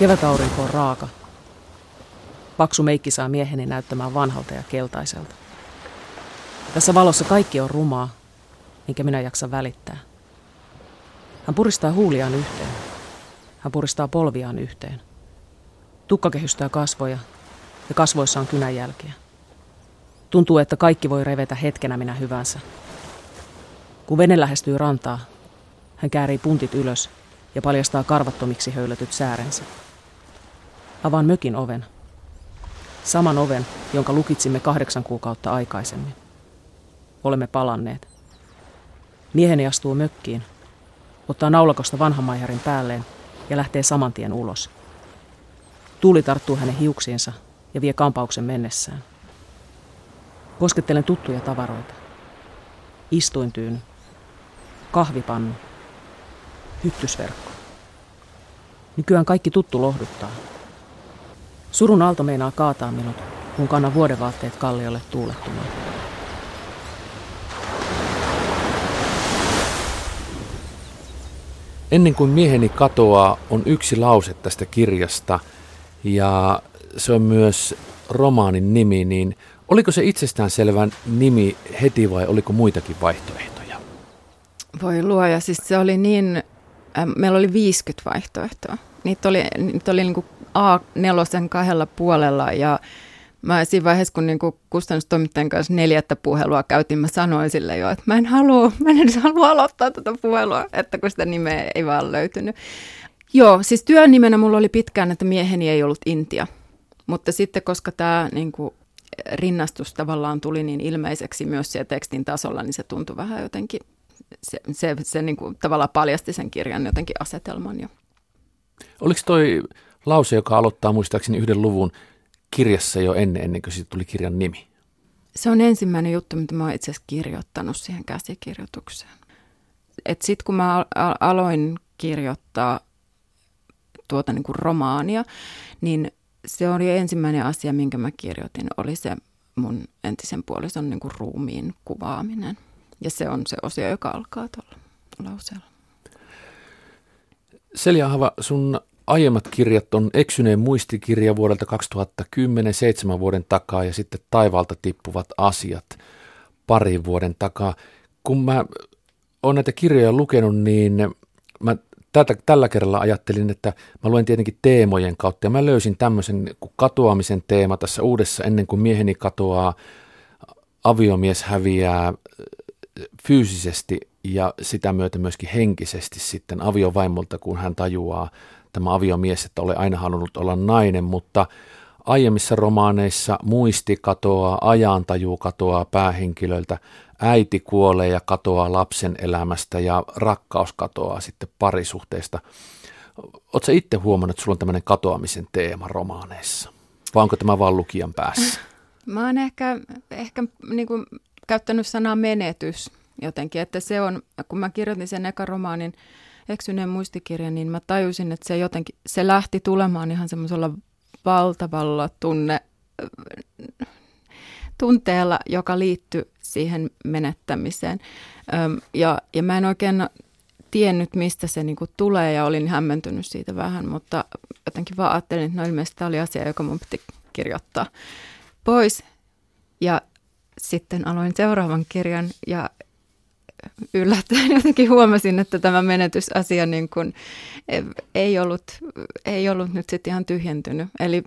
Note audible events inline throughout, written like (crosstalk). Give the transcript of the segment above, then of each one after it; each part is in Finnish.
Kevätaurinko on raaka. Paksu meikki saa mieheni näyttämään vanhalta ja keltaiselta. Tässä valossa kaikki on rumaa, minkä minä jaksa välittää. Hän puristaa huuliaan yhteen. Hän puristaa polviaan yhteen. Tukka kehystää kasvoja ja kasvoissa on kynänjälkiä. Tuntuu, että kaikki voi revetä hetkenä minä hyvänsä. Kun vene lähestyy rantaa, hän käärii puntit ylös ja paljastaa karvattomiksi höylätyt säärensä. Avaan mökin oven. Saman oven, jonka lukitsimme kahdeksan kuukautta aikaisemmin. Olemme palanneet. Mieheni astuu mökkiin, ottaa naulakosta vanhan maiharin päälleen ja lähtee saman tien ulos. Tuuli tarttuu hänen hiuksiinsa ja vie kampauksen mennessään. Koskettelen tuttuja tavaroita. Istuintyyny, kahvipannu, hyttysverkko. Nykyään kaikki tuttu lohduttaa. Surun aalto meinaa kaataa minut, kun kannan vuodevaatteet kalliolle tuulettumaan. Ennen kuin mieheni katoaa on yksi lause tästä kirjasta ja se on myös romaanin nimi, niin oliko se itsestäänselvän nimi heti vai oliko muitakin vaihtoehtoja? Voi luoja, siis se oli niin, äh, meillä oli 50 vaihtoehtoa. Niitä oli, niitä oli niin kuin A4 kahdella puolella ja mä siinä vaiheessa, kun niinku kustannustoimittajan kanssa neljättä puhelua käytiin, mä sanoin sille jo, että mä en halua, mä en edes halua aloittaa tätä puhelua, että kun sitä nimeä ei vaan löytynyt. Joo, siis työn nimenä mulla oli pitkään, että mieheni ei ollut Intia. Mutta sitten, koska tämä niinku, rinnastus tavallaan tuli niin ilmeiseksi myös siellä tekstin tasolla, niin se tuntui vähän jotenkin, se, se, se niinku, tavallaan paljasti sen kirjan jotenkin asetelman jo. Oliko toi lause, joka aloittaa muistaakseni yhden luvun kirjassa jo ennen, ennen kuin siitä tuli kirjan nimi? Se on ensimmäinen juttu, mitä mä oon itse asiassa kirjoittanut siihen käsikirjoitukseen. Sitten kun mä aloin kirjoittaa tuota niin kuin romaania, niin se oli ensimmäinen asia, minkä mä kirjoitin, oli se mun entisen puolison niin kuin ruumiin kuvaaminen. Ja se on se osio, joka alkaa tuolla lauseella. Selja Hava, sun aiemmat kirjat on Eksyneen muistikirja vuodelta 2010, seitsemän vuoden takaa ja sitten Taivaalta tippuvat asiat parin vuoden takaa. Kun mä oon näitä kirjoja lukenut, niin mä tätä, tällä kerralla ajattelin, että mä luen tietenkin teemojen kautta ja mä löysin tämmöisen katoamisen teema tässä uudessa ennen kuin mieheni katoaa, aviomies häviää fyysisesti ja sitä myötä myöskin henkisesti sitten aviovaimolta, kun hän tajuaa tämä aviomies, että ole aina halunnut olla nainen, mutta aiemmissa romaaneissa muisti katoaa, ajantaju katoaa päähenkilöltä, äiti kuolee ja katoaa lapsen elämästä ja rakkaus katoaa sitten parisuhteesta. Oletko itse huomannut, että sulla on tämmöinen katoamisen teema romaaneissa? Vai onko tämä vaan lukijan päässä? (laughs) Mä oon ehkä, ehkä niin kuin käyttänyt sanaa menetys jotenkin, että se on, kun mä kirjoitin sen eka romaanin, eksyneen muistikirjan, niin mä tajusin, että se jotenkin, se lähti tulemaan ihan semmoisella valtavalla tunne, tunteella, joka liittyi siihen menettämiseen. Ja, ja mä en oikein tiennyt, mistä se niinku tulee ja olin hämmentynyt siitä vähän, mutta jotenkin vaan ajattelin, että no ilmeisesti tämä oli asia, joka mun piti kirjoittaa pois. Ja sitten aloin seuraavan kirjan ja yllättäen (laughs) jotenkin huomasin, että tämä menetysasia niin kuin ei, ollut, ei ollut nyt sitten ihan tyhjentynyt. Eli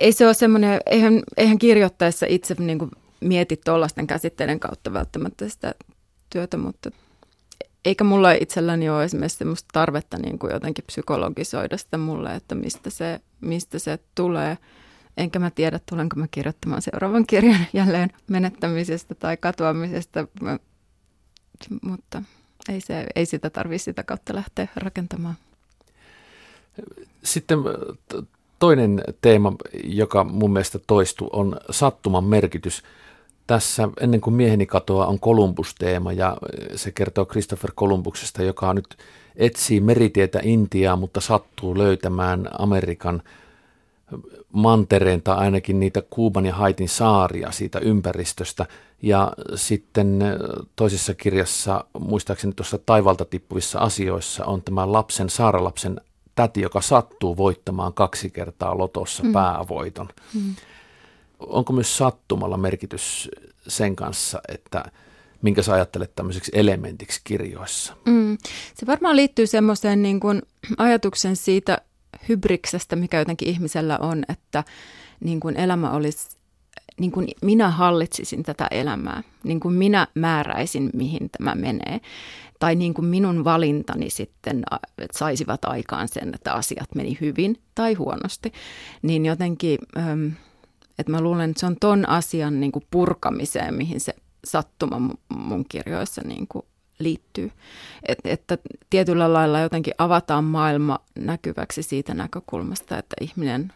ei se ole semmoinen, eihän, eihän kirjoittaessa itse niin kuin mieti tuollaisten käsitteiden kautta välttämättä sitä työtä, mutta eikä mulla itselläni ole esimerkiksi semmoista tarvetta niin kuin jotenkin psykologisoida sitä mulle, että mistä se, mistä se tulee. Enkä mä tiedä, tulenko mä kirjoittamaan seuraavan kirjan jälleen menettämisestä tai katoamisesta mutta ei, se, ei sitä tarvitse sitä kautta lähteä rakentamaan. Sitten toinen teema, joka mun mielestä toistuu, on sattuman merkitys. Tässä ennen kuin mieheni katoaa on Kolumbus-teema ja se kertoo Christopher Kolumbuksesta, joka nyt etsii meritietä Intiaa, mutta sattuu löytämään Amerikan mantereen tai ainakin niitä Kuuban ja Haitin saaria siitä ympäristöstä. Ja sitten toisessa kirjassa, muistaakseni tuossa taivalta tippuvissa asioissa, on tämä lapsen, saaralapsen täti, joka sattuu voittamaan kaksi kertaa lotossa mm. päävoiton. Mm. Onko myös sattumalla merkitys sen kanssa, että minkä sä ajattelet tämmöiseksi elementiksi kirjoissa? Mm. Se varmaan liittyy semmoiseen niin kuin ajatuksen siitä hybriksestä, mikä jotenkin ihmisellä on, että niin kuin elämä olisi niin kuin minä hallitsisin tätä elämää, niin kuin minä määräisin, mihin tämä menee. Tai niin kuin minun valintani sitten saisivat aikaan sen, että asiat meni hyvin tai huonosti. Niin jotenkin, että mä luulen, että se on ton asian niin kuin purkamiseen, mihin se sattuma mun kirjoissa niin kuin liittyy. Et, että tietyllä lailla jotenkin avataan maailma näkyväksi siitä näkökulmasta, että ihminen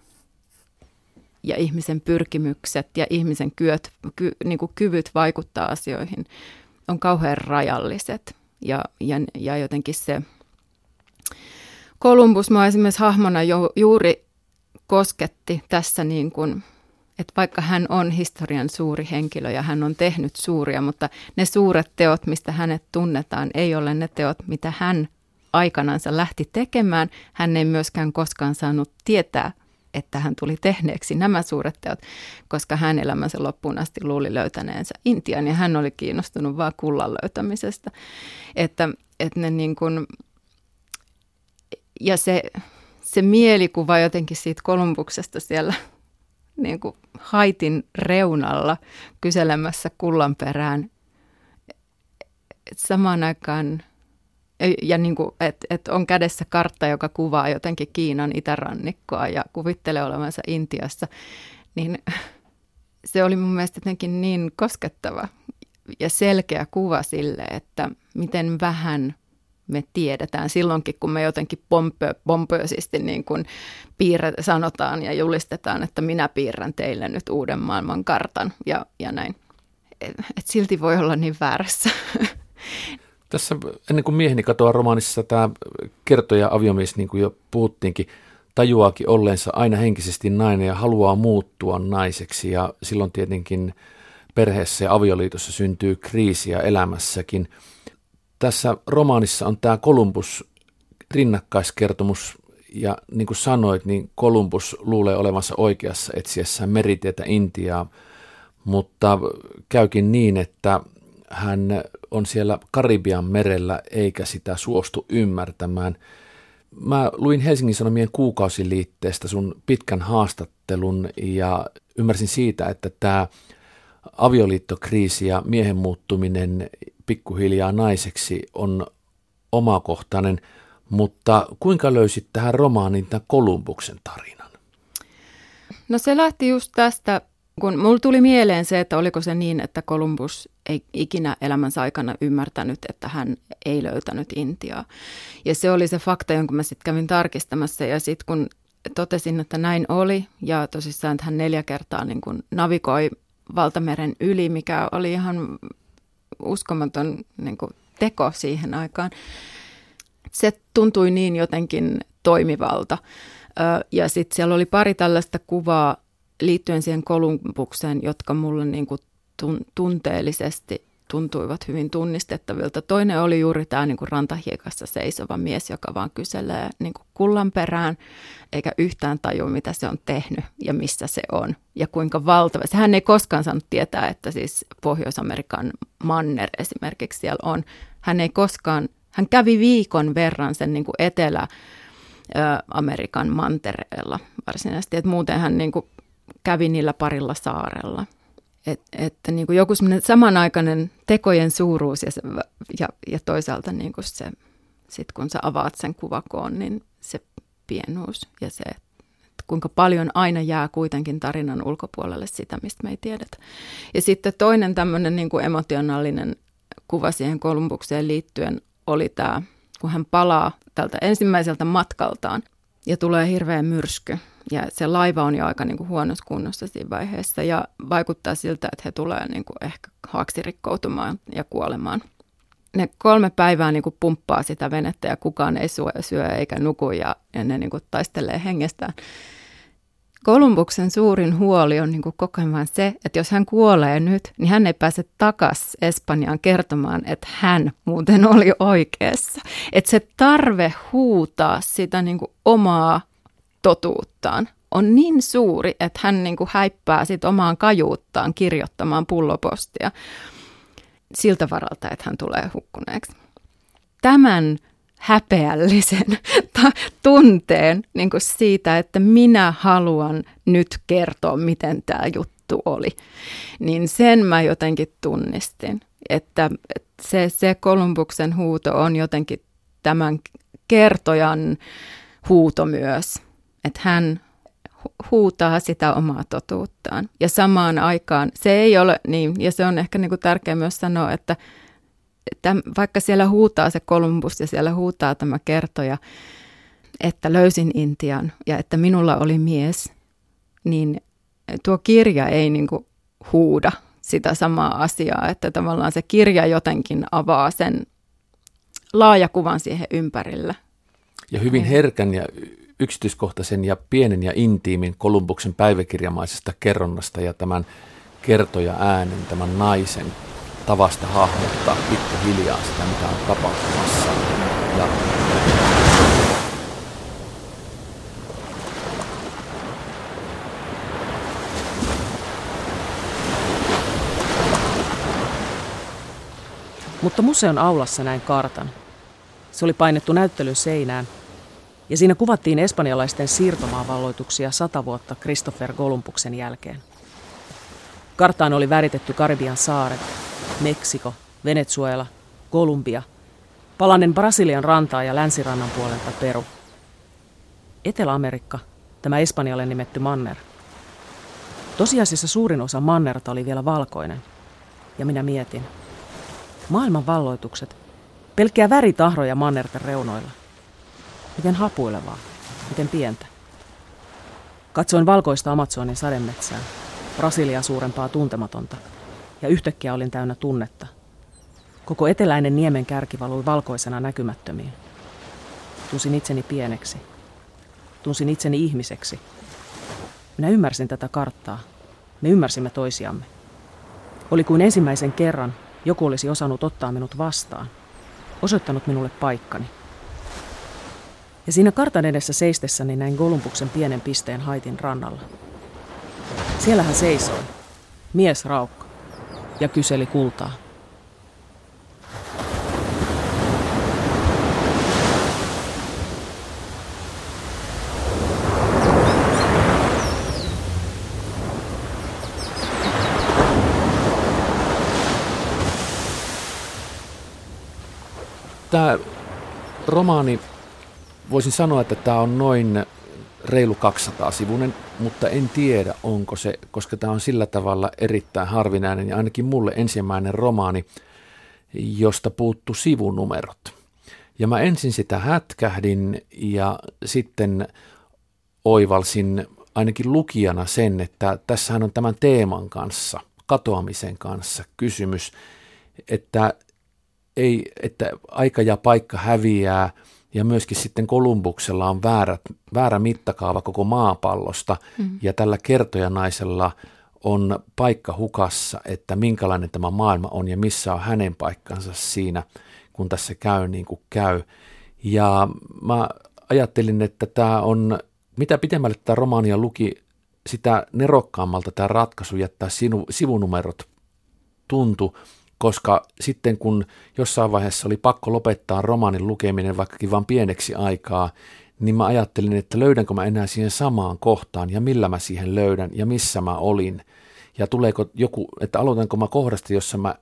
ja ihmisen pyrkimykset ja ihmisen kyöt, ky, niin kuin kyvyt vaikuttaa asioihin on kauhean rajalliset. Ja, ja, ja jotenkin se Kolumbus mua esimerkiksi hahmona jo, juuri kosketti tässä niin kuin, että vaikka hän on historian suuri henkilö ja hän on tehnyt suuria, mutta ne suuret teot, mistä hänet tunnetaan, ei ole ne teot, mitä hän aikanansa lähti tekemään. Hän ei myöskään koskaan saanut tietää että hän tuli tehneeksi nämä suuret teot, koska hän elämänsä loppuun asti luuli löytäneensä Intian ja hän oli kiinnostunut vain kullan löytämisestä. Että, että ne niin kuin, ja se, se mielikuva jotenkin siitä Kolumbuksesta siellä niin kuin haitin reunalla kyselemässä kullan perään. Samaan aikaan ja niin kuin, että et on kädessä kartta, joka kuvaa jotenkin Kiinan itärannikkoa ja kuvittelee olevansa Intiassa, niin se oli mun mielestä jotenkin niin koskettava ja selkeä kuva sille, että miten vähän me tiedetään silloinkin, kun me jotenkin pompö, pompöisesti niin kuin piirre, sanotaan ja julistetaan, että minä piirrän teille nyt uuden maailman kartan ja, ja näin. Et, et silti voi olla niin väärässä. (laughs) Tässä ennen kuin mieheni katoaa romaanissa tämä kertoja aviomies, niin kuin jo puhuttiinkin, tajuaakin olleensa aina henkisesti nainen ja haluaa muuttua naiseksi ja silloin tietenkin perheessä ja avioliitossa syntyy kriisiä elämässäkin. Tässä romaanissa on tämä Kolumbus rinnakkaiskertomus ja niin kuin sanoit, niin Kolumbus luulee olevansa oikeassa etsiessään meritietä Intiaa, mutta käykin niin, että hän on siellä Karibian merellä eikä sitä suostu ymmärtämään. Mä luin Helsingin Sanomien kuukausiliitteestä sun pitkän haastattelun ja ymmärsin siitä, että tämä avioliittokriisi ja miehen muuttuminen pikkuhiljaa naiseksi on omakohtainen, mutta kuinka löysit tähän romaaniin tämän Kolumbuksen tarinan? No se lähti just tästä kun mulla tuli mieleen se, että oliko se niin, että Kolumbus ei ikinä elämänsä aikana ymmärtänyt, että hän ei löytänyt Intiaa. Ja se oli se fakta, jonka mä sitten kävin tarkistamassa. Ja sitten kun totesin, että näin oli, ja tosissaan, että hän neljä kertaa niin kun navigoi valtameren yli, mikä oli ihan uskomaton niin kuin teko siihen aikaan. Se tuntui niin jotenkin toimivalta. Ja sitten siellä oli pari tällaista kuvaa liittyen siihen Kolumbukseen, jotka mulle niin kuin tunteellisesti tuntuivat hyvin tunnistettavilta. Toinen oli juuri tämä niin kuin rantahiekassa seisova mies, joka vaan kyselee niin kuin kullan perään, eikä yhtään tajua, mitä se on tehnyt ja missä se on. Ja kuinka valtava. Hän ei koskaan saanut tietää, että siis Pohjois-Amerikan manner esimerkiksi siellä on. Hän ei koskaan, hän kävi viikon verran sen niin kuin Etelä-Amerikan mantereella varsinaisesti. Et muuten hän niin kuin kävi niillä parilla saarella. Et, että niin joku samanaikainen tekojen suuruus ja, se, ja, ja toisaalta niin kuin se, sit kun sä avaat sen kuvakoon, niin se pienuus ja se, että kuinka paljon aina jää kuitenkin tarinan ulkopuolelle sitä, mistä me ei tiedetä. Ja sitten toinen tämmöinen niin kuin emotionaalinen kuva siihen Kolumbukseen liittyen oli tämä, kun hän palaa tältä ensimmäiseltä matkaltaan ja tulee hirveä myrsky ja se laiva on jo aika niin kuin huonossa kunnossa siinä vaiheessa ja vaikuttaa siltä, että he tulee niin kuin ehkä haaksirikkoutumaan ja kuolemaan. Ne kolme päivää niin kuin pumppaa sitä venettä ja kukaan ei syö, syö eikä nuku ja, ja ne niin kuin taistelee hengestään. Kolumbuksen suurin huoli on niin koko ajan se, että jos hän kuolee nyt, niin hän ei pääse takaisin Espanjaan kertomaan, että hän muuten oli oikeassa. Että se tarve huutaa sitä niin omaa totuuttaan on niin suuri, että hän niin häippää sit omaan kajuuttaan kirjoittamaan pullopostia siltä varalta, että hän tulee hukkuneeksi. Tämän häpeällisen (laughs) tunteen niin kuin siitä, että minä haluan nyt kertoa, miten tämä juttu oli. Niin sen mä jotenkin tunnistin, että se, se Kolumbuksen huuto on jotenkin tämän kertojan huuto myös, että hän huutaa sitä omaa totuuttaan. Ja samaan aikaan se ei ole niin, ja se on ehkä niin tärkeää myös sanoa, että että vaikka siellä huutaa se Kolumbus ja siellä huutaa tämä kertoja, että löysin Intian ja että minulla oli mies, niin tuo kirja ei niin kuin huuda sitä samaa asiaa, että tavallaan se kirja jotenkin avaa sen laajakuvan siihen ympärille. Ja hyvin herkän ja yksityiskohtaisen ja pienen ja intiimin Kolumbuksen päiväkirjamaisesta kerronnasta ja tämän kertoja äänen, tämän naisen tavasta hahmottaa pikkuhiljaa sitä, mitä on tapahtumassa. Ja Mutta museon aulassa näin kartan. Se oli painettu näyttelyn seinään, ja siinä kuvattiin espanjalaisten siirtomaavalloituksia sata vuotta Christopher Columbuksen jälkeen. Karttaan oli väritetty Karibian saaret, Meksiko, Venezuela, Kolumbia, palanen Brasilian rantaa ja länsirannan puolelta Peru. Etelä-Amerikka, tämä Espanjalle nimetty manner. Tosiasiassa suurin osa mannerta oli vielä valkoinen. Ja minä mietin. Maailman valloitukset, pelkkää väritahroja mannerten reunoilla. Miten hapuilevaa, miten pientä. Katsoin valkoista Amazonin sademetsää, Brasilia suurempaa tuntematonta – ja yhtäkkiä olin täynnä tunnetta. Koko eteläinen niemen kärki valui valkoisena näkymättömiin. Tunsin itseni pieneksi. Tunsin itseni ihmiseksi. Minä ymmärsin tätä karttaa. Me ymmärsimme toisiamme. Oli kuin ensimmäisen kerran joku olisi osannut ottaa minut vastaan, osoittanut minulle paikkani. Ja siinä kartan edessä seistessäni näin Golumbuksen pienen pisteen haitin rannalla. Siellä hän seisoi, mies raukka ja kyseli kultaa. Tämä romaani, voisin sanoa, että tämä on noin reilu 200 sivunen, mutta en tiedä onko se, koska tämä on sillä tavalla erittäin harvinainen ja ainakin mulle ensimmäinen romaani, josta puuttu sivunumerot. Ja mä ensin sitä hätkähdin ja sitten oivalsin ainakin lukijana sen, että tässähän on tämän teeman kanssa, katoamisen kanssa kysymys, että, ei, että aika ja paikka häviää – ja myöskin sitten Kolumbuksella on väärä, väärä mittakaava koko maapallosta mm. ja tällä kertojanaisella on paikka hukassa, että minkälainen tämä maailma on ja missä on hänen paikkansa siinä, kun tässä käy niin kuin käy. Ja mä ajattelin, että tämä on, mitä pitemmälle tämä romaania luki, sitä nerokkaammalta tämä ratkaisu jättää sinu, sivunumerot tuntu koska sitten kun jossain vaiheessa oli pakko lopettaa romaanin lukeminen vaikkakin vain pieneksi aikaa, niin mä ajattelin, että löydänkö mä enää siihen samaan kohtaan ja millä mä siihen löydän ja missä mä olin. Ja tuleeko joku, että aloitanko mä kohdasta, jossa mä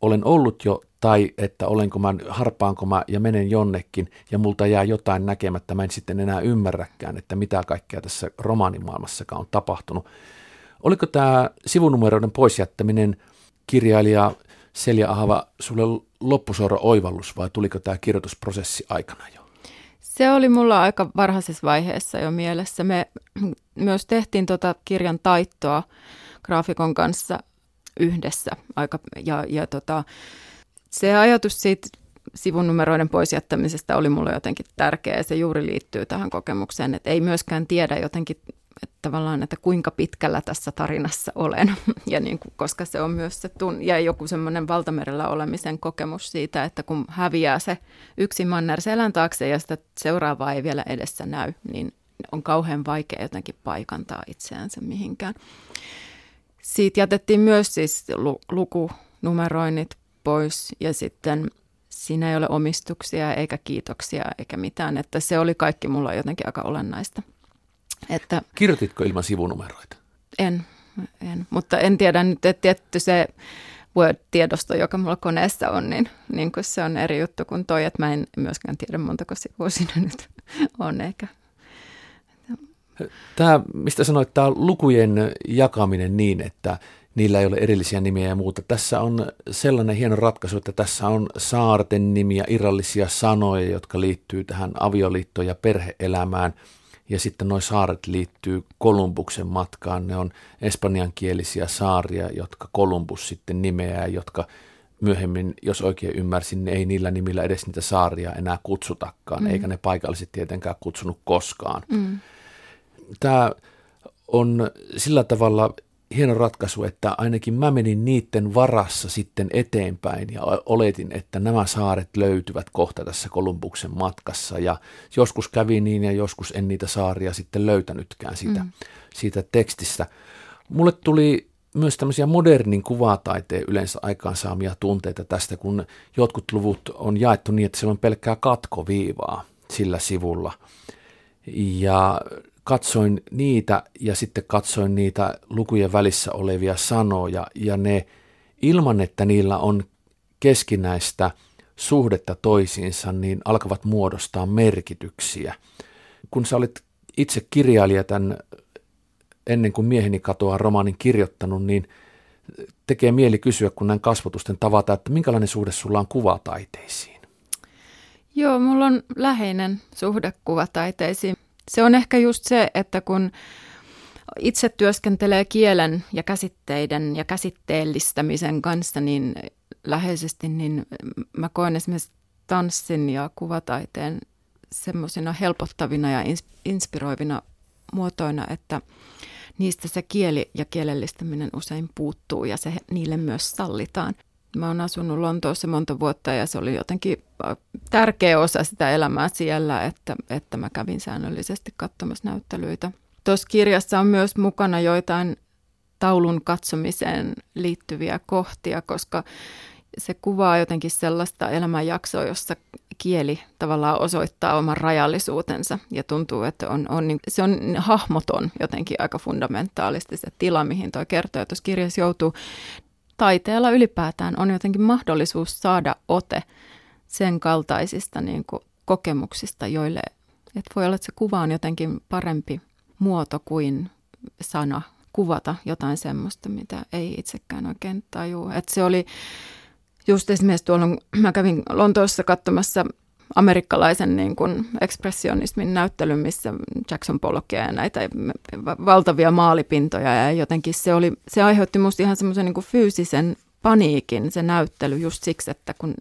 olen ollut jo, tai että olenko mä, harpaanko mä ja menen jonnekin ja multa jää jotain näkemättä, mä en sitten enää ymmärräkään, että mitä kaikkea tässä romaanimaailmassakaan on tapahtunut. Oliko tämä sivunumeroiden poisjättäminen kirjailija Selja Ahava, sulle loppusuora oivallus vai tuliko tämä kirjoitusprosessi aikana jo? Se oli mulla aika varhaisessa vaiheessa jo mielessä. Me myös tehtiin tota kirjan taittoa graafikon kanssa yhdessä aika, ja, ja tota, se ajatus siitä sivunumeroiden pois jättämisestä oli mulle jotenkin tärkeä. Se juuri liittyy tähän kokemukseen, että ei myöskään tiedä jotenkin että tavallaan, että kuinka pitkällä tässä tarinassa olen. (laughs) Ja niin kuin, koska se on myös se tun- ja joku semmoinen valtamerellä olemisen kokemus siitä, että kun häviää se yksi manner selän taakse ja sitä seuraavaa ei vielä edessä näy, niin on kauhean vaikea jotenkin paikantaa itseänsä mihinkään. Siitä jätettiin myös siis lukunumeroinnit pois ja sitten siinä ei ole omistuksia eikä kiitoksia eikä mitään, että se oli kaikki mulla jotenkin aika olennaista. Että, Kirjoititko ilman sivunumeroita? En, en, mutta en tiedä nyt, että tietty se Word-tiedosto, joka mulla koneessa on, niin, niin kuin se on eri juttu kuin toi, että mä en myöskään tiedä montako sivua siinä nyt on, eikä Tämä, mistä sanoit, tämä lukujen jakaminen niin, että niillä ei ole erillisiä nimiä ja muuta. Tässä on sellainen hieno ratkaisu, että tässä on saarten nimiä, irrallisia sanoja, jotka liittyy tähän avioliittoon ja perheelämään. Ja sitten nuo saaret liittyy Kolumbuksen matkaan. Ne on espanjankielisiä saaria, jotka Kolumbus sitten nimeää, jotka myöhemmin, jos oikein ymmärsin, niin ei niillä nimillä edes niitä saaria enää kutsutakaan, mm. eikä ne paikalliset tietenkään kutsunut koskaan. Mm. Tämä on sillä tavalla hieno ratkaisu, että ainakin mä menin niiden varassa sitten eteenpäin ja oletin, että nämä saaret löytyvät kohta tässä Kolumbuksen matkassa ja joskus kävi niin ja joskus en niitä saaria sitten löytänytkään siitä, mm. siitä tekstistä. Mulle tuli myös tämmöisiä modernin kuvataiteen yleensä aikaansaamia tunteita tästä, kun jotkut luvut on jaettu niin, että siellä on pelkkää katkoviivaa sillä sivulla. Ja katsoin niitä ja sitten katsoin niitä lukujen välissä olevia sanoja ja ne ilman, että niillä on keskinäistä suhdetta toisiinsa, niin alkavat muodostaa merkityksiä. Kun sä olit itse kirjailija tämän ennen kuin mieheni katoaa romaanin kirjoittanut, niin tekee mieli kysyä, kun näin kasvotusten tavata, että minkälainen suhde sulla on kuvataiteisiin? Joo, mulla on läheinen suhde kuvataiteisiin se on ehkä just se, että kun itse työskentelee kielen ja käsitteiden ja käsitteellistämisen kanssa niin läheisesti, niin mä koen esimerkiksi tanssin ja kuvataiteen semmoisina helpottavina ja inspiroivina muotoina, että niistä se kieli ja kielellistäminen usein puuttuu ja se niille myös sallitaan. Mä oon asunut Lontoossa monta vuotta ja se oli jotenkin äh, tärkeä osa sitä elämää siellä, että, että mä kävin säännöllisesti katsomassa näyttelyitä. Tuossa kirjassa on myös mukana joitain taulun katsomiseen liittyviä kohtia, koska se kuvaa jotenkin sellaista elämänjaksoa, jossa kieli tavallaan osoittaa oman rajallisuutensa ja tuntuu, että on, on, niin, se on hahmoton jotenkin aika fundamentaalisti se tila, mihin tuo kertoo. Tuossa kirjassa joutuu taiteella ylipäätään on jotenkin mahdollisuus saada ote sen kaltaisista niin kuin kokemuksista, joille että voi olla, että se kuva on jotenkin parempi muoto kuin sana kuvata jotain semmoista, mitä ei itsekään oikein tajua. Että se oli just esimerkiksi tuolla, mä kävin Lontoossa katsomassa amerikkalaisen niin kuin ekspressionismin näyttelyn, missä Jackson Pollockia ja näitä valtavia maalipintoja ja jotenkin se, oli, se aiheutti musta ihan semmoisen niin fyysisen paniikin se näyttely just siksi, että kun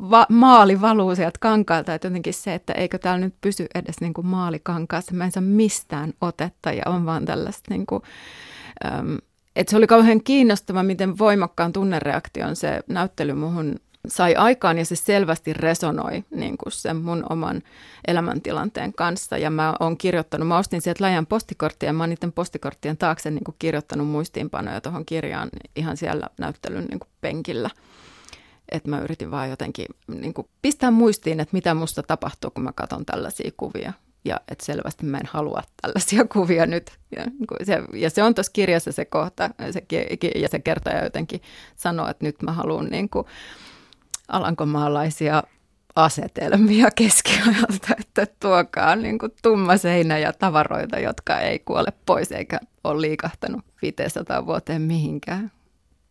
va- maali valuu sieltä kankaalta, että jotenkin se, että eikö täällä nyt pysy edes niin kuin maalikankaassa, mä en saa mistään otetta ja on vaan tällaista niin kuin, äm, että se oli kauhean kiinnostava, miten voimakkaan tunnereaktion se näyttely muhun sai aikaan ja se selvästi resonoi niin kuin sen mun oman elämäntilanteen kanssa. Ja mä oon kirjoittanut, mä ostin sieltä läjän postikorttia ja mä oon niiden postikorttien taakse niin kuin kirjoittanut muistiinpanoja tuohon kirjaan ihan siellä näyttelyn niin kuin penkillä. Että mä yritin vaan jotenkin niin kuin pistää muistiin, että mitä musta tapahtuu, kun mä katson tällaisia kuvia. Ja että selvästi mä en halua tällaisia (laughs) kuvia nyt. Ja se, ja se on tuossa kirjassa se kohta, se, ja se kertoja jotenkin sanoo, että nyt mä haluan niin kuin, alankomaalaisia asetelmia keskiajalta, että tuokaa niin kuin tumma seinä ja tavaroita, jotka ei kuole pois eikä ole liikahtanut 500 vuoteen mihinkään.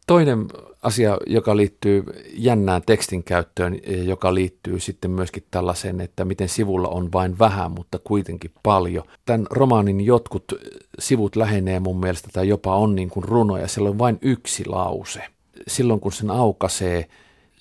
Toinen asia, joka liittyy jännään tekstin käyttöön, joka liittyy sitten myöskin tällaiseen, että miten sivulla on vain vähän, mutta kuitenkin paljon. Tämän romaanin jotkut sivut lähenee mun mielestä tai jopa on niin kuin runoja, siellä on vain yksi lause. Silloin kun sen aukaisee,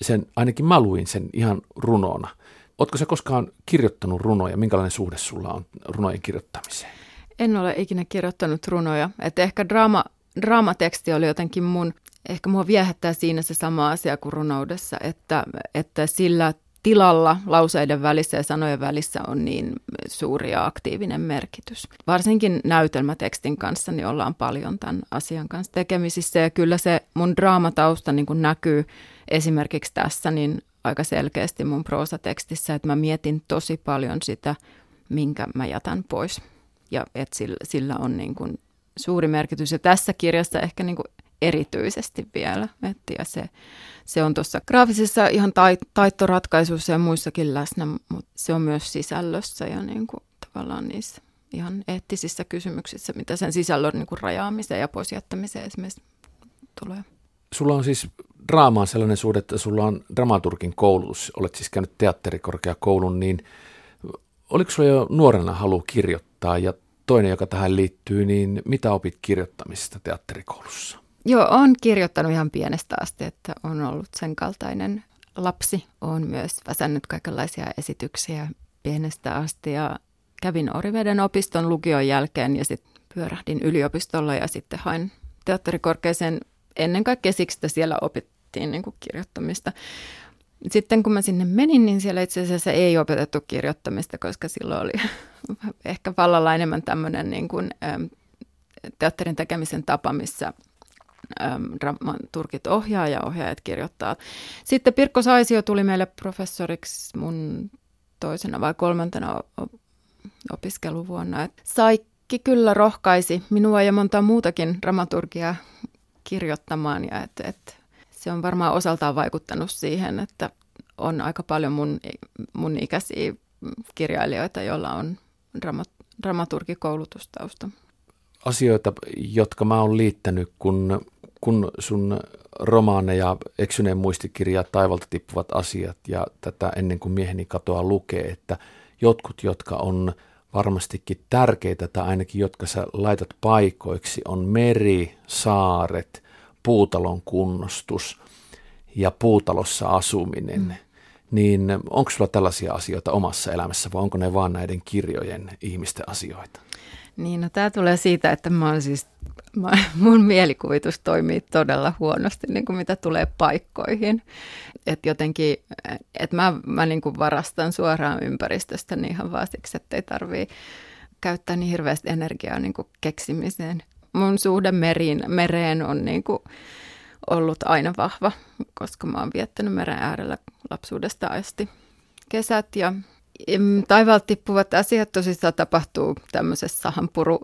sen, ainakin mä luin sen ihan runona. Oletko sä koskaan kirjoittanut runoja? Minkälainen suhde sulla on runojen kirjoittamiseen? En ole ikinä kirjoittanut runoja. Että ehkä draama, draamateksti oli jotenkin mun, ehkä mua viehättää siinä se sama asia kuin runoudessa, että, että sillä tilalla lauseiden välissä ja sanojen välissä on niin suuri ja aktiivinen merkitys. Varsinkin näytelmätekstin kanssa niin ollaan paljon tämän asian kanssa tekemisissä ja kyllä se mun draamatausta niin kuin näkyy esimerkiksi tässä niin aika selkeästi mun proosatekstissä, että mä mietin tosi paljon sitä, minkä mä jätän pois ja että sillä, sillä on niin kuin suuri merkitys ja tässä kirjassa ehkä niin kuin erityisesti vielä. Et, ja se, se on tuossa graafisessa ihan tai, taittoratkaisuissa ja muissakin läsnä, mutta se on myös sisällössä ja niin kuin, tavallaan niissä ihan eettisissä kysymyksissä, mitä sen sisällön niin kuin rajaamiseen ja poisjättämiseen esimerkiksi tulee. Sulla on siis draamaan sellainen suhde, että sulla on dramaturgin koulutus, olet siis käynyt teatterikorkeakoulun, niin oliko sulla jo nuorena halu kirjoittaa ja toinen, joka tähän liittyy, niin mitä opit kirjoittamisesta teatterikoulussa? Joo, on kirjoittanut ihan pienestä asti, että on ollut sen kaltainen lapsi. Olen myös väsännyt kaikenlaisia esityksiä pienestä asti ja kävin Oriveden opiston lukion jälkeen ja sitten pyörähdin yliopistolla ja sitten hain teatterikorkeeseen ennen kaikkea siksi, että siellä opittiin niin kuin kirjoittamista. Sitten kun mä sinne menin, niin siellä itse asiassa ei opetettu kirjoittamista, koska silloin oli (laughs) ehkä vallalla enemmän tämmöinen niin kuin, teatterin tekemisen tapa, missä dramaturgit ohjaa ja ohjaajat kirjoittaa. Sitten Pirkko Saisio tuli meille professoriksi mun toisena vai kolmantena opiskeluvuonna. Saikki kyllä rohkaisi minua ja monta muutakin dramaturgiaa kirjoittamaan ja et, et se on varmaan osaltaan vaikuttanut siihen, että on aika paljon mun, mun ikäisiä kirjailijoita, joilla on dramat, dramaturgikoulutustausta. Asioita, jotka mä oon liittänyt, kun kun sun romaaneja, eksyneen muistikirja, taivalta tippuvat asiat ja tätä ennen kuin mieheni katoa lukee, että jotkut, jotka on varmastikin tärkeitä tai ainakin jotka sä laitat paikoiksi, on meri, saaret, puutalon kunnostus ja puutalossa asuminen. Mm. Niin onko sulla tällaisia asioita omassa elämässä vai onko ne vaan näiden kirjojen ihmisten asioita? Niin, no tämä tulee siitä, että mä oon siis, mä, mun mielikuvitus toimii todella huonosti, niin kuin mitä tulee paikkoihin. Että jotenkin, että mä, mä niin kuin varastan suoraan ympäristöstä niin ihan vaan siksi, että ei tarvii käyttää niin hirveästi energiaa niin kuin keksimiseen. Mun suhde meriin, mereen on niin kuin ollut aina vahva, koska mä oon viettänyt meren äärellä lapsuudesta asti kesät ja taivaalta tippuvat asiat tosissaan tapahtuu tämmöisessä sahanpuru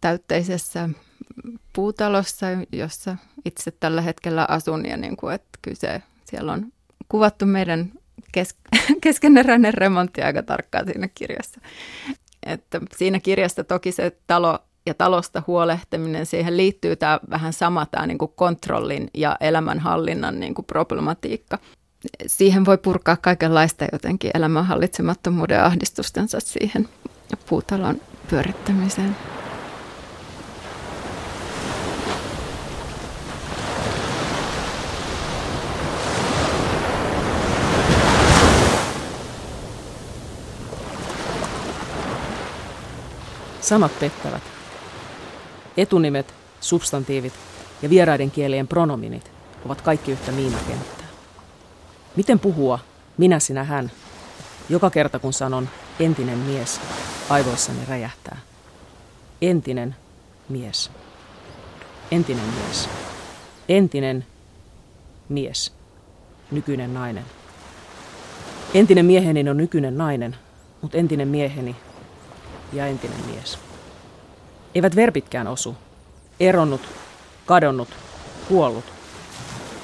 täytteisessä puutalossa, jossa itse tällä hetkellä asun ja niin kuin, että kyse, siellä on kuvattu meidän kes- (laughs) keskeneräinen remontti aika tarkkaan siinä kirjassa. Että siinä kirjassa toki se talo ja talosta huolehtiminen, siihen liittyy tämä vähän sama tämä niin kuin kontrollin ja elämänhallinnan niin kuin problematiikka siihen voi purkaa kaikenlaista jotenkin elämän hallitsemattomuuden ja ahdistustensa siihen puutalon pyörittämiseen. Sanat pettävät. Etunimet, substantiivit ja vieraiden kielien pronominit ovat kaikki yhtä miinakenttää. Miten puhua, minä, sinä, hän, joka kerta kun sanon entinen mies, aivoissani räjähtää. Entinen mies. Entinen mies. Entinen mies. Nykyinen nainen. Entinen mieheni on nykyinen nainen, mutta entinen mieheni ja entinen mies. Eivät verbitkään osu. Eronnut, kadonnut, kuollut.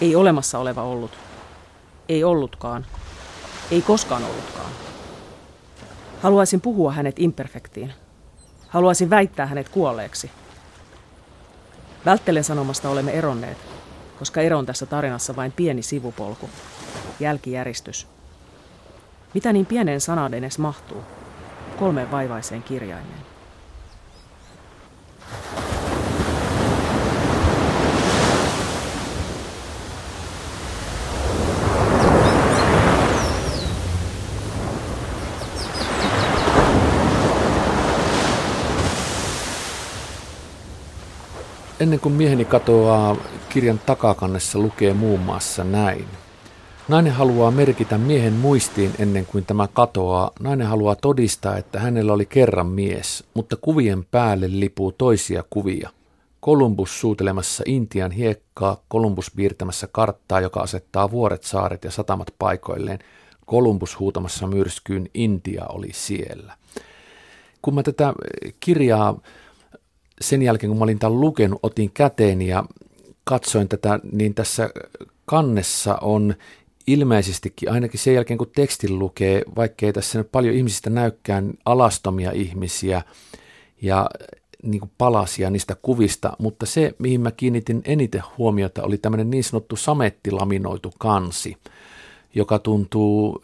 Ei olemassa oleva ollut. Ei ollutkaan. Ei koskaan ollutkaan. Haluaisin puhua hänet imperfektiin. Haluaisin väittää hänet kuolleeksi. Välttelen sanomasta olemme eronneet, koska ero on tässä tarinassa vain pieni sivupolku, jälkijäristys. Mitä niin pieneen sanaan edes mahtuu? Kolmeen vaivaiseen kirjaimeen. Ennen kuin mieheni katoaa, kirjan takakannessa lukee muun muassa näin. Nainen haluaa merkitä miehen muistiin ennen kuin tämä katoaa. Nainen haluaa todistaa, että hänellä oli kerran mies, mutta kuvien päälle lipuu toisia kuvia. Kolumbus suutelemassa Intian hiekkaa, Kolumbus piirtämässä karttaa, joka asettaa vuoret, saaret ja satamat paikoilleen. Kolumbus huutamassa myrskyyn, Intia oli siellä. Kun mä tätä kirjaa sen jälkeen, kun mä olin tämän lukenut, otin käteen ja katsoin tätä, niin tässä kannessa on ilmeisestikin, ainakin sen jälkeen kun tekstin lukee, vaikkei tässä nyt paljon ihmisistä näykään alastomia ihmisiä ja niin kuin palasia niistä kuvista, mutta se, mihin mä kiinnitin eniten huomiota, oli tämmöinen niin sanottu samettilaminoitu kansi, joka tuntuu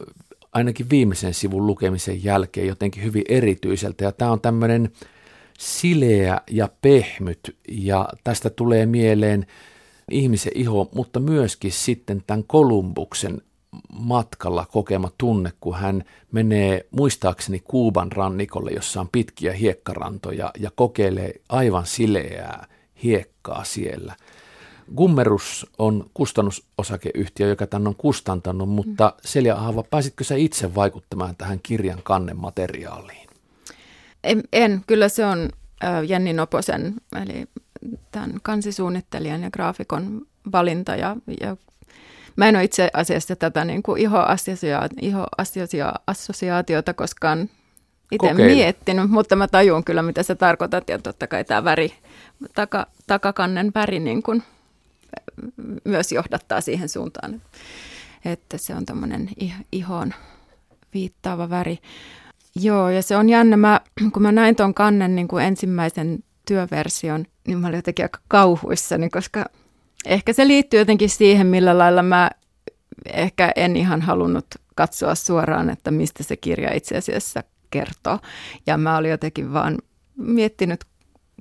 ainakin viimeisen sivun lukemisen jälkeen jotenkin hyvin erityiseltä. Ja tämä on tämmöinen sileä ja pehmyt, ja tästä tulee mieleen ihmisen iho, mutta myöskin sitten tämän Kolumbuksen matkalla kokema tunne, kun hän menee muistaakseni Kuuban rannikolle, jossa on pitkiä hiekkarantoja ja kokeilee aivan sileää hiekkaa siellä. Gummerus on kustannusosakeyhtiö, joka tämän on kustantanut, mutta Selja Ahava, pääsitkö sä itse vaikuttamaan tähän kirjan kannen materiaaliin? En, en. kyllä se on Jenni Noposen, eli tämän kansisuunnittelijan ja graafikon valinta ja, ja Mä en ole itse asiassa tätä niin kuin ihoassosiaatiota koskaan itse miettinyt, mutta mä tajun kyllä, mitä se tarkoitat. Ja totta kai tämä väri, taka, takakannen väri niin kuin myös johdattaa siihen suuntaan, että se on tämmöinen ihoon viittaava väri. Joo, ja se on jännä. Mä, kun mä näin tuon kannen niin kuin ensimmäisen työversion, niin mä olin jotenkin aika kauhuissani, koska ehkä se liittyy jotenkin siihen, millä lailla mä ehkä en ihan halunnut katsoa suoraan, että mistä se kirja itse asiassa kertoo. Ja mä olin jotenkin vaan miettinyt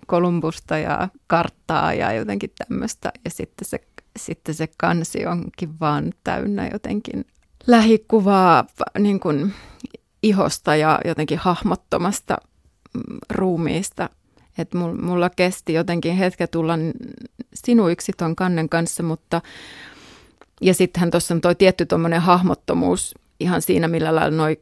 Kolumbusta ja karttaa ja jotenkin tämmöistä. Ja sitten se, sitten se kansi onkin vaan täynnä jotenkin lähikuvaa niin kuin ihosta ja jotenkin hahmottomasta ruumiista. Että mulla kesti jotenkin hetke tulla sinuiksi ton kannen kanssa, mutta ja sittenhän tuossa on tuo tietty tuommoinen hahmottomuus ihan siinä, millä lailla noi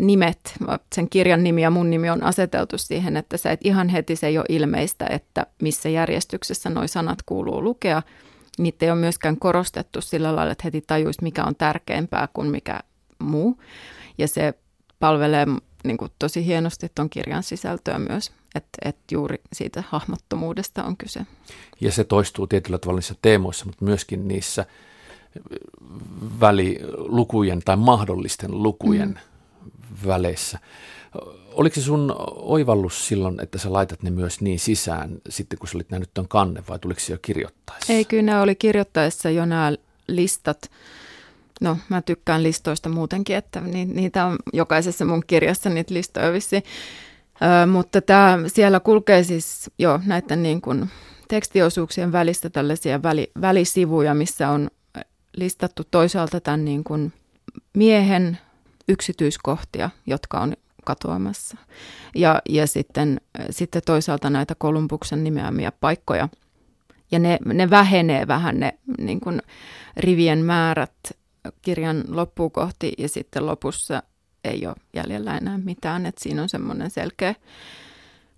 nimet, sen kirjan nimi ja mun nimi on aseteltu siihen, että sä et ihan heti se ei ole ilmeistä, että missä järjestyksessä noi sanat kuuluu lukea. Niitä ei ole myöskään korostettu sillä lailla, että heti tajuisi, mikä on tärkeämpää kuin mikä muu. Ja se palvelee niin kuin tosi hienosti tuon kirjan sisältöä myös, että et juuri siitä hahmottomuudesta on kyse. Ja se toistuu tietyllä tavalla niissä teemoissa, mutta myöskin niissä välilukujen tai mahdollisten lukujen mm. väleissä. Oliko se sun oivallus silloin, että sä laitat ne myös niin sisään sitten, kun sä olit nähnyt tuon kanne, vai tuliko se jo kirjoittaessa? Ei, kyllä ne oli kirjoittaessa jo nämä listat No, mä tykkään listoista muutenkin, että niitä on jokaisessa mun kirjassa niitä listoja vissi. Ö, mutta tämä siellä kulkee siis jo näiden niin kuin tekstiosuuksien välistä tällaisia väli, välisivuja, missä on listattu toisaalta tämän niin kuin miehen yksityiskohtia, jotka on katoamassa. Ja, ja sitten, sitten toisaalta näitä Kolumbuksen nimeämiä paikkoja. Ja ne, ne vähenee vähän ne niin kuin rivien määrät kirjan loppuun kohti ja sitten lopussa ei ole jäljellä enää mitään, että siinä on semmoinen selkeä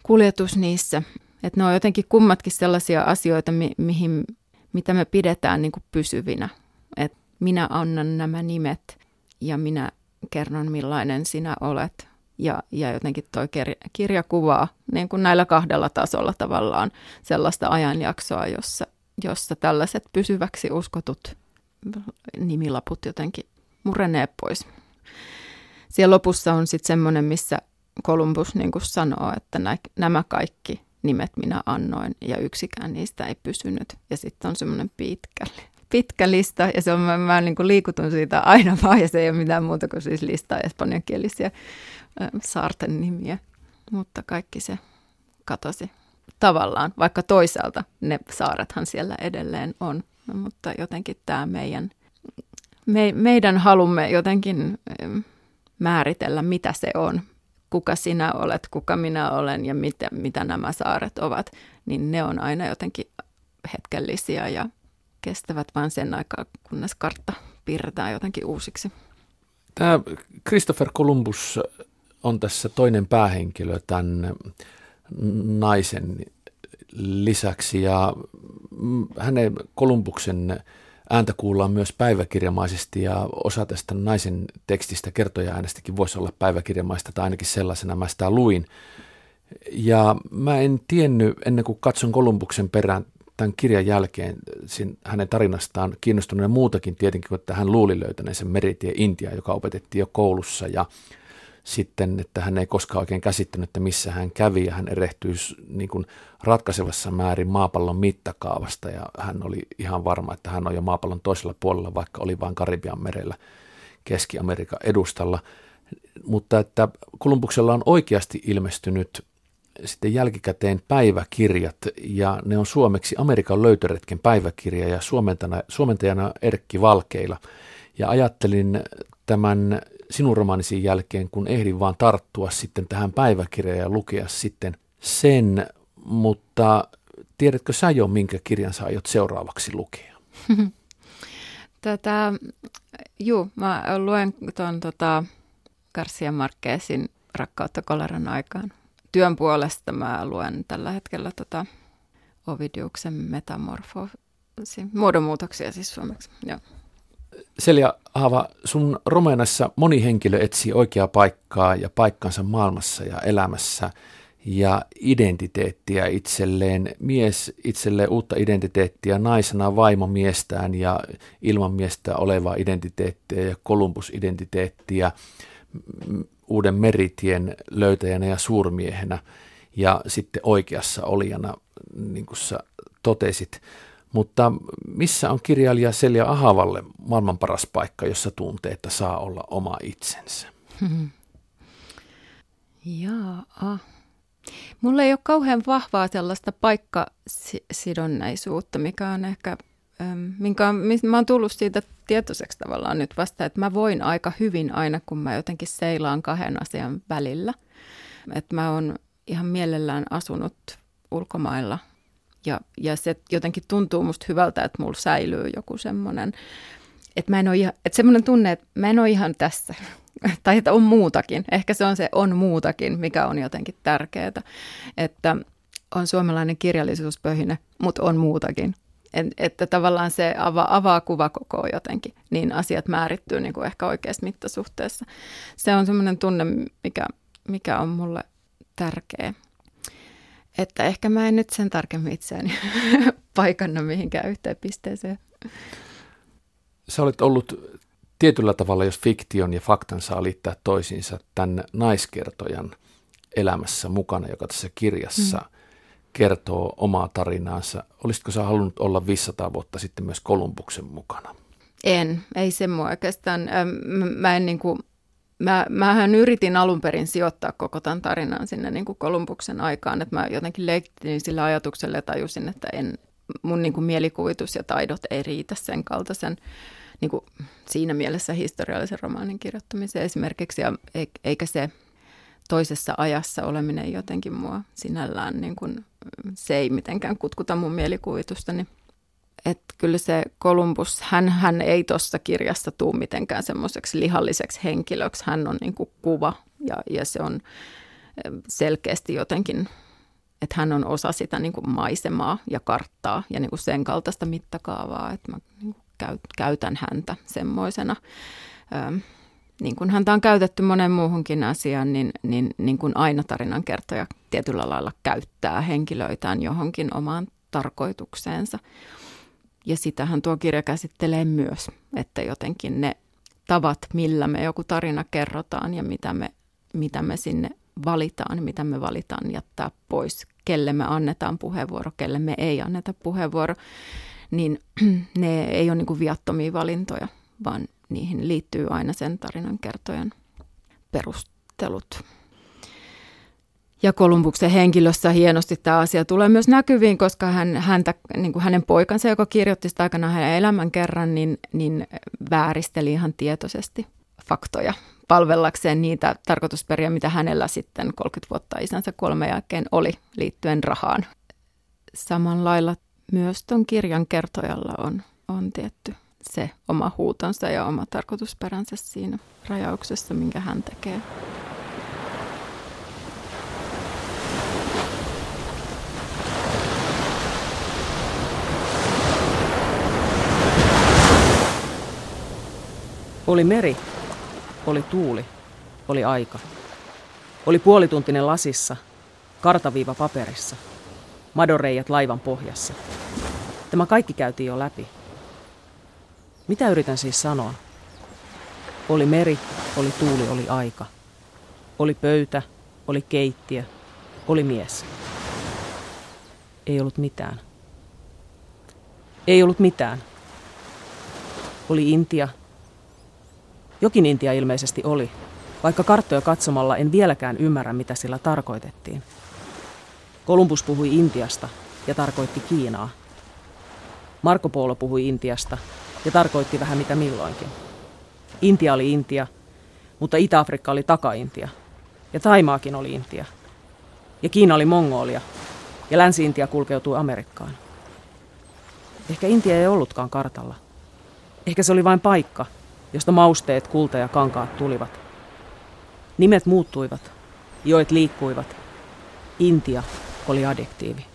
kuljetus niissä. Että ne on jotenkin kummatkin sellaisia asioita, mi- mihin, mitä me pidetään niin kuin pysyvinä. Että minä annan nämä nimet ja minä kerron millainen sinä olet. Ja, ja jotenkin kirja, kirja kuvaa niin kuin näillä kahdella tasolla tavallaan sellaista ajanjaksoa, jossa, jossa tällaiset pysyväksi uskotut nimilaput jotenkin murenee pois. Siellä lopussa on sitten semmoinen, missä Columbus niin sanoo, että nä, nämä kaikki nimet minä annoin ja yksikään niistä ei pysynyt. Ja sitten on semmoinen pitkä, pitkä lista ja se on, mä, mä niin liikutun siitä aina vaan ja se ei ole mitään muuta kuin siis listaa espanjankielisiä äh, saarten nimiä. Mutta kaikki se katosi tavallaan, vaikka toisaalta ne saarethan siellä edelleen on. No, mutta jotenkin tämä meidän, me, meidän halumme jotenkin määritellä, mitä se on, kuka sinä olet, kuka minä olen ja mitä, mitä nämä saaret ovat, niin ne on aina jotenkin hetkellisiä ja kestävät vain sen aikaa, kunnes kartta piirretään jotenkin uusiksi. Tämä Christopher Columbus on tässä toinen päähenkilö tämän naisen lisäksi ja hänen Kolumbuksen ääntä kuullaan myös päiväkirjamaisesti ja osa tästä naisen tekstistä kertoja äänestäkin voisi olla päiväkirjamaista tai ainakin sellaisena mä sitä luin. Ja mä en tiennyt ennen kuin katson Kolumbuksen perään tämän kirjan jälkeen hänen tarinastaan kiinnostuneen muutakin tietenkin, että hän luuli löytäneensä meritie Intia, joka opetettiin jo koulussa ja sitten, että hän ei koskaan oikein käsittänyt, että missä hän kävi ja hän erehtyi niin kuin ratkaisevassa määrin maapallon mittakaavasta ja hän oli ihan varma, että hän on jo maapallon toisella puolella, vaikka oli vain Karibian merellä Keski-Amerikan edustalla. Mutta että Kolumbuksella on oikeasti ilmestynyt sitten jälkikäteen päiväkirjat ja ne on suomeksi Amerikan löytöretken päiväkirja ja suomentajana, suomentajana Erkki Valkeila. Ja ajattelin tämän sinun romaanisi jälkeen, kun ehdin vaan tarttua sitten tähän päiväkirjaan ja lukea sitten sen, mutta tiedätkö sä jo, minkä kirjan sä aiot seuraavaksi lukea? (laughs) Tätä, juu, mä luen tuon tota, Garcia Marquezin Rakkautta koleran aikaan. Työn puolesta mä luen tällä hetkellä tota Ovidiuksen metamorfoosi, muodonmuutoksia siis suomeksi. Joo. Selja Haava, sun romanassa moni henkilö etsii oikeaa paikkaa ja paikkansa maailmassa ja elämässä ja identiteettiä itselleen, mies itselleen uutta identiteettiä naisena vaimo miestään ja ilman miestä olevaa identiteettiä ja Kolumbus-identiteettiä uuden meritien löytäjänä ja suurmiehenä ja sitten oikeassa olijana, niin kuin sä totesit. Mutta missä on kirjailija Selja Ahavalle maailman paras paikka, jossa tuntee, että saa olla oma itsensä? (laughs) Jaa. Mulla ei ole kauhean vahvaa sellaista paikkasidonnaisuutta, mikä on ehkä, minkä on, mä oon tullut siitä tietoiseksi tavallaan nyt vasta, että mä voin aika hyvin aina, kun mä jotenkin seilaan kahden asian välillä. Että mä oon ihan mielellään asunut ulkomailla – ja, ja se jotenkin tuntuu musta hyvältä, että mulla säilyy joku semmoinen, että mä en ole ihan, että semmoinen tunne, että mä en ole ihan tässä. (laughs) tai että on muutakin. Ehkä se on se on muutakin, mikä on jotenkin tärkeää. Että on suomalainen kirjallisuuspöhine, mutta on muutakin. Et, että tavallaan se avaa, avaa kuvakoko jotenkin, niin asiat määrittyy niin kuin ehkä oikeassa mittasuhteessa. Se on semmoinen tunne, mikä, mikä on mulle tärkeä. Että ehkä mä en nyt sen tarkemmin itseäni (laughs) paikanna mihinkään yhteen pisteeseen. Sä olet ollut tietyllä tavalla, jos fiktion ja faktan saa liittää toisiinsa, tämän naiskertojan elämässä mukana, joka tässä kirjassa mm. kertoo omaa tarinaansa. Olisitko sä halunnut olla 500 vuotta sitten myös Kolumbuksen mukana? En, ei se mua oikeastaan. Mä en niin kuin Mä, mähän yritin alun perin sijoittaa koko tämän tarinan sinne niin kuin Kolumbuksen aikaan, että mä jotenkin leiktin sillä ajatuksella ja tajusin, että en, mun niin kuin mielikuvitus ja taidot ei riitä sen kaltaisen niin kuin siinä mielessä historiallisen romaanin kirjoittamiseen esimerkiksi, ja eikä se toisessa ajassa oleminen jotenkin mua sinällään, niin kuin, se ei mitenkään kutkuta mun mielikuvitustani. Niin että kyllä se Kolumbus, hän, hän ei tuossa kirjassa tuu mitenkään semmoiseksi lihalliseksi henkilöksi. Hän on niin kuin kuva ja, ja se on selkeästi jotenkin, että hän on osa sitä niin kuin maisemaa ja karttaa ja niin kuin sen kaltaista mittakaavaa, että mä niin kuin käytän häntä semmoisena. niin kuin häntä on käytetty monen muuhunkin asiaan, niin, niin, niin kuin aina tarinankertoja tietyllä lailla käyttää henkilöitään johonkin omaan tarkoitukseensa. Ja sitähän tuo kirja käsittelee myös, että jotenkin ne tavat, millä me joku tarina kerrotaan ja mitä me, mitä me sinne valitaan, mitä me valitaan jättää pois, kelle me annetaan puheenvuoro, kelle me ei anneta puheenvuoro, niin (clears throat) ne ei ole niin kuin viattomia valintoja, vaan niihin liittyy aina sen tarinan kertojan perustelut ja Kolumbuksen henkilössä hienosti tämä asia tulee myös näkyviin, koska hän, häntä, niin kuin hänen poikansa, joka kirjoitti sitä aikana hänen elämän kerran, niin, niin vääristeli ihan tietoisesti faktoja palvellakseen niitä tarkoitusperiä, mitä hänellä sitten 30 vuotta isänsä kuoleman jälkeen oli liittyen rahaan. Samalla lailla myös tuon kirjan kertojalla on, on tietty se oma huutonsa ja oma tarkoitusperänsä siinä rajauksessa, minkä hän tekee. Oli meri, oli tuuli, oli aika. Oli puolituntinen lasissa, kartaviiva paperissa, madoreijat laivan pohjassa. Tämä kaikki käytiin jo läpi. Mitä yritän siis sanoa? Oli meri, oli tuuli, oli aika. Oli pöytä, oli keittiö, oli mies. Ei ollut mitään. Ei ollut mitään. Oli Intia, jokin Intia ilmeisesti oli, vaikka karttoja katsomalla en vieläkään ymmärrä, mitä sillä tarkoitettiin. Kolumbus puhui Intiasta ja tarkoitti Kiinaa. Marko Polo puhui Intiasta ja tarkoitti vähän mitä milloinkin. Intia oli Intia, mutta Itä-Afrikka oli taka-Intia. Ja Taimaakin oli Intia. Ja Kiina oli Mongolia. Ja Länsi-Intia kulkeutui Amerikkaan. Ehkä Intia ei ollutkaan kartalla. Ehkä se oli vain paikka, josta mausteet, kulta ja kankaat tulivat. Nimet muuttuivat, joet liikkuivat. Intia oli adjektiivi.